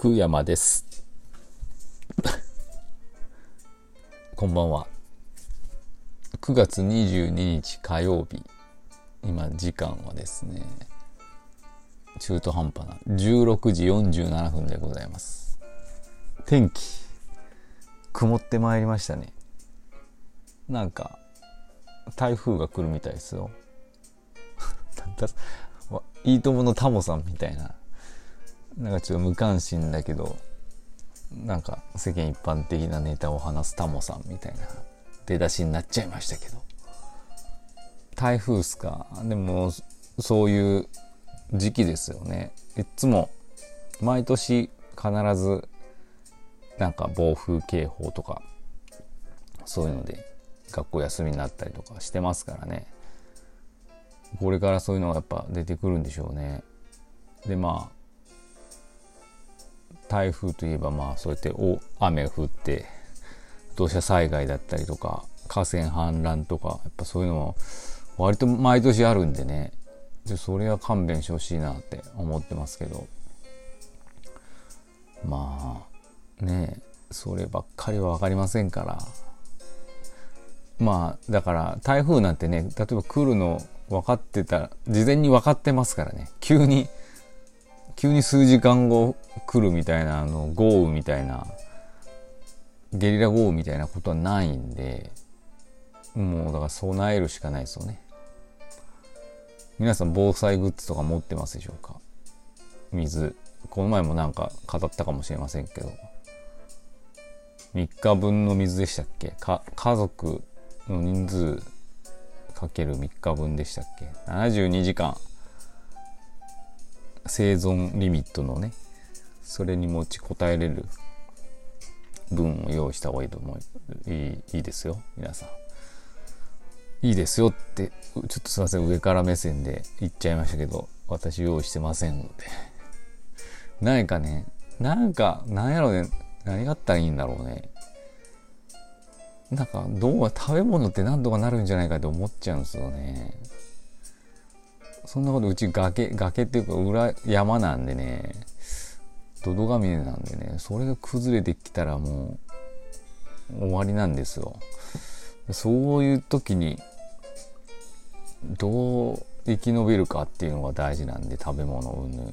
福山です。こんばんは。9月22日火曜日。今、時間はですね、中途半端な16時47分でございます。天気、曇ってまいりましたね。なんか、台風が来るみたいですよ。いいとものタモさんみたいな。なんかちょっと無関心だけど、なんか世間一般的なネタを話すタモさんみたいな出だしになっちゃいましたけど。台風っすか？でも、そういう時期ですよね。いっつも、毎年必ず、なんか暴風警報とか、そういうので学校休みになったりとかしてますからね。これからそういうのがやっぱ出てくるんでしょうね。で、まあ、台風といえばまあそうやって大雨が降って土砂災害だったりとか河川氾濫とかやっぱそういうのも割と毎年あるんでね。でそれは勘弁してほしいなって思ってますけど。まあねそればっかりは分かりませんから。まあだから台風なんてね例えば来るの分かってた事前に分かってますからね。急に急に数時間後来るみたいなあの豪雨みたいなゲリラ豪雨みたいなことはないんでもうだから備えるしかないですよね。皆さん防災グッズとか持ってますでしょうか？水。この前もなんか語ったかもしれませんけど。3日分の水でしたっけ？か家族の人数かける3日分でしたっけ？72時間。生存リミットのねそれに持ちこたえれる分を用意した方がいいと思う。いいいいですよ皆さん。いいですよってちょっとすいません上から目線で言っちゃいましたけど私用意してませんので。何かねなんかなんやろね何があったらいいんだろうね。なんかどうは食べ物って何とかなるんじゃないかって思っちゃうんですよね。そんなことうち崖、崖っていうか裏山なんでね、土戸ヶ峰なんでね、それが崩れてきたらもう終わりなんですよ。そういう時にどう生き延びるかっていうのが大事なんで、食べ物うんぬ。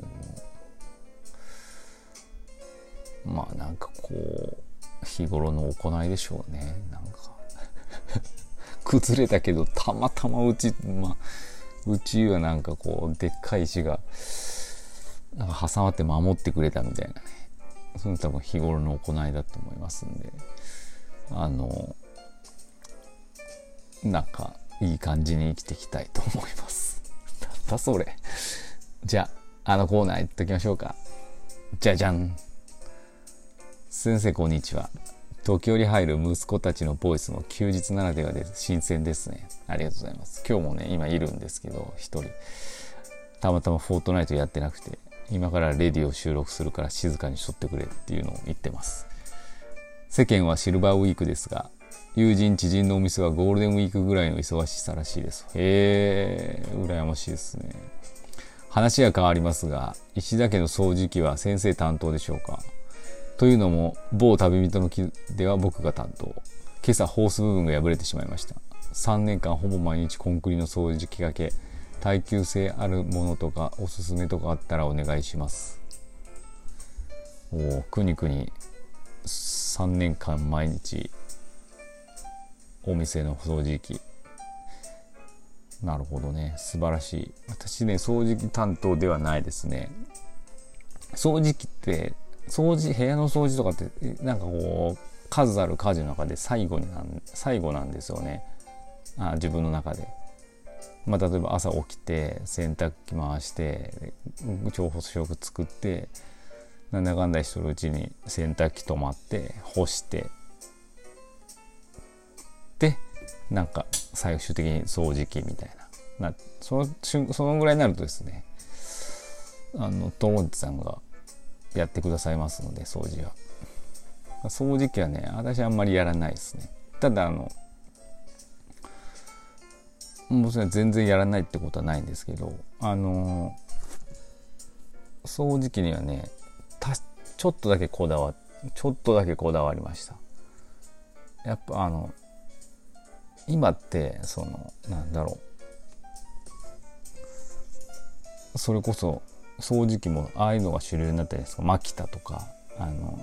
まあなんかこう、日頃の行いでしょうね。なんか 崩れたけど、たまたまうち、まあ、うちはなんかこうでっかい石がなんか挟まって守ってくれたみたいなね。その多分日頃の行いだと思いますんで。あのなんかいい感じに生きていきたいと思います。なんだそれ。じゃああのコーナー行っときましょうか。じゃじゃん。先生こんにちは。時折入る息子たちのボイスも休日ならではで新鮮ですね。ありがとうございます。今日もね、今いるんですけど、一人。たまたまフォートナイトやってなくて、今からレディを収録するから静かにしとってくれっていうのを言ってます。世間はシルバーウィークですが、友人知人のお店はゴールデンウィークぐらいの忙しさらしいです。へえ、羨ましいですね。話は変わりますが、石田家の掃除機は先生担当でしょうか？というのも某旅人の木では僕が担当。今朝ホース部分が破れてしまいました。3年間ほぼ毎日コンクリの掃除機がけ耐久性あるものとかおすすめとかあったらお願いします。おおくにくに3年間毎日お店の掃除機。なるほどね。素晴らしい。私ね掃除機担当ではないですね。掃除機って掃除部屋の掃除とかってなんかこう数ある家事の中で最後になん最後なんですよね。あ自分の中で。まあ、例えば朝起きて洗濯機回して調補食作ってなんだかんだしとるうちに洗濯機止まって干して。でなんか最終的に掃除機みたいな。なそのそのぐらいになるとですねあの友達さんがやってくださいますので掃除は。掃除機はね私あんまりやらないですね。ただあのもちろん全然やらないってことはないんですけどあの掃除機にはねちょっとだけこだわちょっとだけこだわりました。やっぱあの今ってそのなんだろう。それこそ掃除機もああいうのが主流になったりですか。マキタとかあの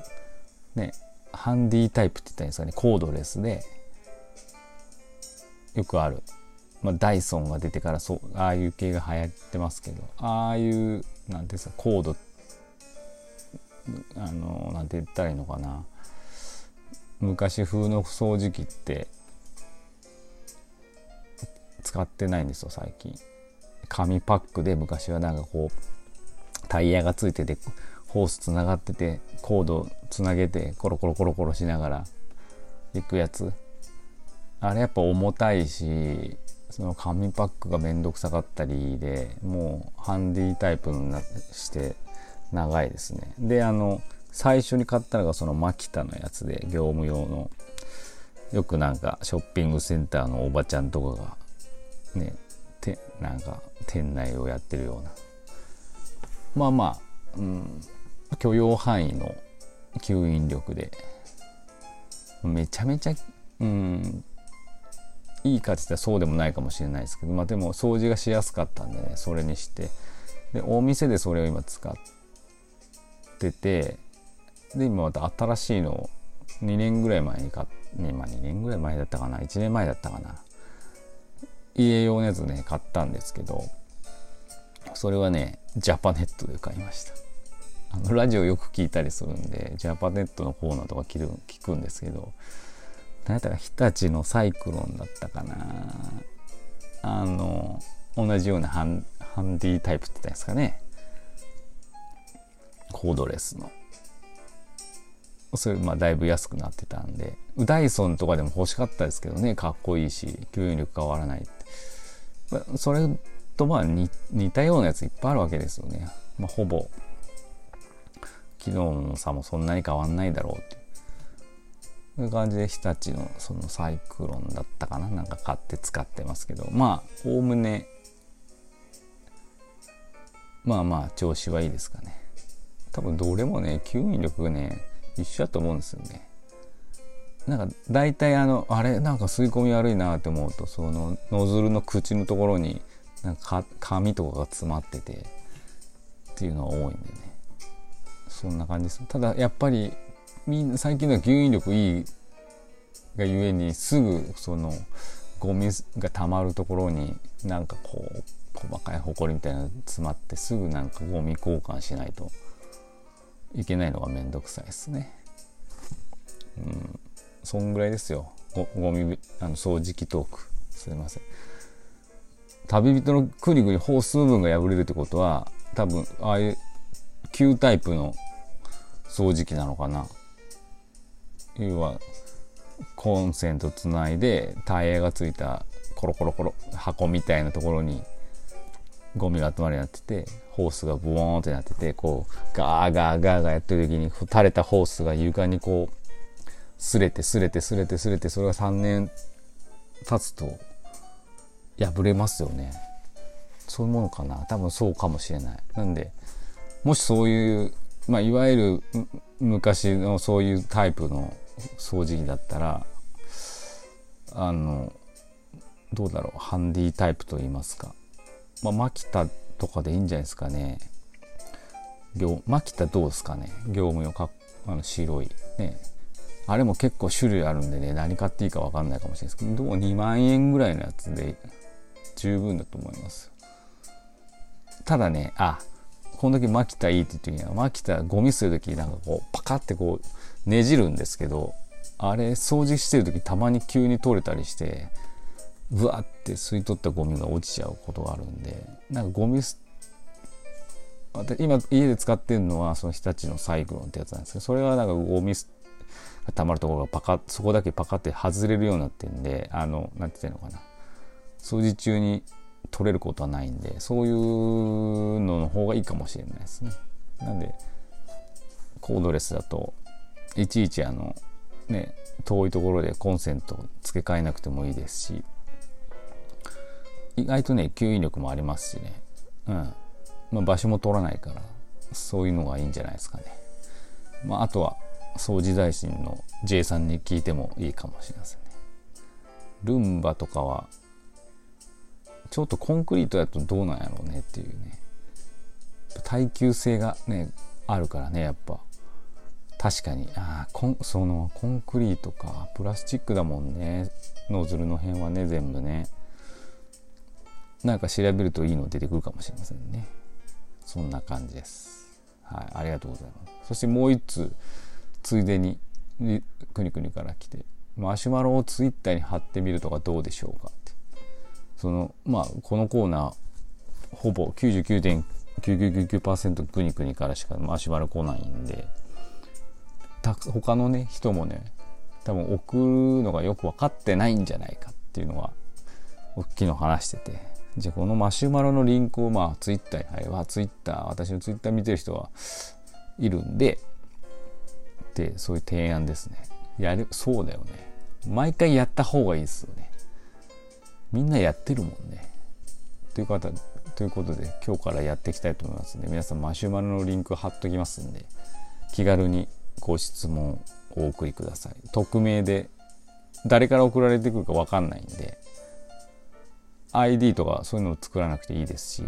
ねハンディタイプって言ったんですかね。コードレスでよくある、まあ、ダイソンが出てからそうああいう系が流行ってますけどああいうなんてうんですかコードあのなんて言ったらいいのかな。昔風の掃除機って使ってないんですよ最近。紙パックで昔はなんかこうタイヤがついててホースつながっててコードつなげてコロコロコロコロしながら行くやつ。あれやっぱ重たいしその紙パックがめんどくさかったりでもうハンディタイプになして長いですね。であの最初に買ったのがそのマキタのやつで業務用の。よくなんかショッピングセンターのおばちゃんとかがねてなんか店内をやってるような。まあまあ、うん、許容範囲の吸引力でめちゃめちゃ、うん、いいかって言ったらそうでもないかもしれないですけどまあでも掃除がしやすかったんでねそれにして。でお店でそれを今使っててで今また新しいのを2年ぐらい前に買って、ね、まあ2年ぐらい前だったかな？1年前だったかな？家用のやつね買ったんですけどそれはねジャパネットで買いました。あのラジオよく聞いたりするんでジャパネットのコーナーとか聞く聞くんですけど何やったか日立のサイクロンだったかな。あの同じようなハンハンディタイプって言ったんですかね。コードレスの。それまあだいぶ安くなってたんで。ダイソンとかでも欲しかったですけどねかっこいいし吸引力変わらないって。それとまあ似たようなやついっぱいあるわけですよね、まあ、ほぼ。機能の差もそんなに変わんないだろうってそういう感じで日立のそのサイクロンだったかな。なんか買って使ってますけど。まあおおむね。まあまあ調子はいいですかね。多分どれもね吸引力がね一緒だと思うんですよね。なんか大体あのあれ？なんか吸い込み悪いなって思うとそのノズルの口のところになんか紙とかが詰まっててっていうのが多いんでねそんな感じですただやっぱりみんな最近の吸引力いいがゆえにすぐそのゴミが溜まるところになんかこう細かいホコリみたいなの詰まってすぐなんかゴミ交換しないといけないのがめんどくさいですね。うん、そんぐらいですよ。ゴミあの掃除機トーク。すいません。旅人のクリグにホース部分が破れるってことは多分ああいう旧タイプの掃除機なのかな。要はコンセントつないでタイヤがついたコロコロコロ箱みたいなところにゴミが集まるようになっててホースがブワーンってなっててこうガーガーガーガーやってる時に垂れたホースが床にこう擦れて擦れて擦れて擦れてそれが3年経つと破れますよね。そういうものかな。多分そうかもしれない。なんでもしそういうまあいわゆる昔のそういうタイプの掃除機だったらあのどうだろう。ハンディタイプと言いますか。まあ、マキタとかでいいんじゃないですかね。業マキタどうですかね。業務用かあの白い。ね。あれも結構種類あるんでね、何買っていいか分かんないかもしれないですけど、どう？2万円ぐらいのやつで十分だと思います。ただね、あ、こんだけマキタいいって言ってるには、マキタゴミ捨てる時なんかこう、パカってこう、ねじるんですけど、あれ掃除してる時たまに急に取れたりして、ぶわって吸い取ったゴミが落ちちゃうことがあるんでなんかゴミ今家で使ってるのはその日立のサイクロンってやつなんですけどそれはなんかゴミが溜まるところがパカッそこだけパカって外れるようになってるんであのなんて言ったのかな掃除中に取れることはないんでそういうのの方がいいかもしれないですね。なんでコードレスだといちいちあのね遠いところでコンセント付け替えなくてもいいですし意外とね吸引力もありますしね、うん。まあ、場所も取らないからそういうのがいいんじゃないですかね。まあ、あとは掃除大臣の J さんに聞いてもいいかもしれませんね。ルンバとかはちょっとコンクリートだとどうなんやろうねっていうね。耐久性がねあるからねやっぱ。確かに。あコンそのコンクリートか。プラスチックだもんね。ノズルの辺はね全部ね。なんか調べるといいの出てくるかもしれませんね。そんな感じです。はいありがとうございます。そしてもう一通ついでにくにくにから来て。マシュマロをツイッターに貼ってみるとかどうでしょうか。そのまあこのコーナーほぼ99.9999%くにくにからしかマシュマロ来ないんでた他のね人もね多分送るのがよく分かってないんじゃないかっていうのは昨日話してて。じゃあこのマシュマロのリンクをまあツイッターに貼ればツイッター私のツイッター見てる人はいるんででそういう提案ですね。やるそうだよね。毎回やった方がいいですよね。みんなやってるもんね。という方ということで今日からやっていきたいと思いますんで皆さんマシュマロのリンク貼っときますんで気軽にご質問お送りください。匿名で誰から送られてくるか分かんないんで ID とかそういうのを作らなくていいですし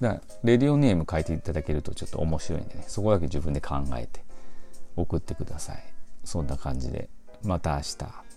だレディオネーム書いていただけるとちょっと面白いんでねそこだけ自分で考えて送ってください。そんな感じでまた明日。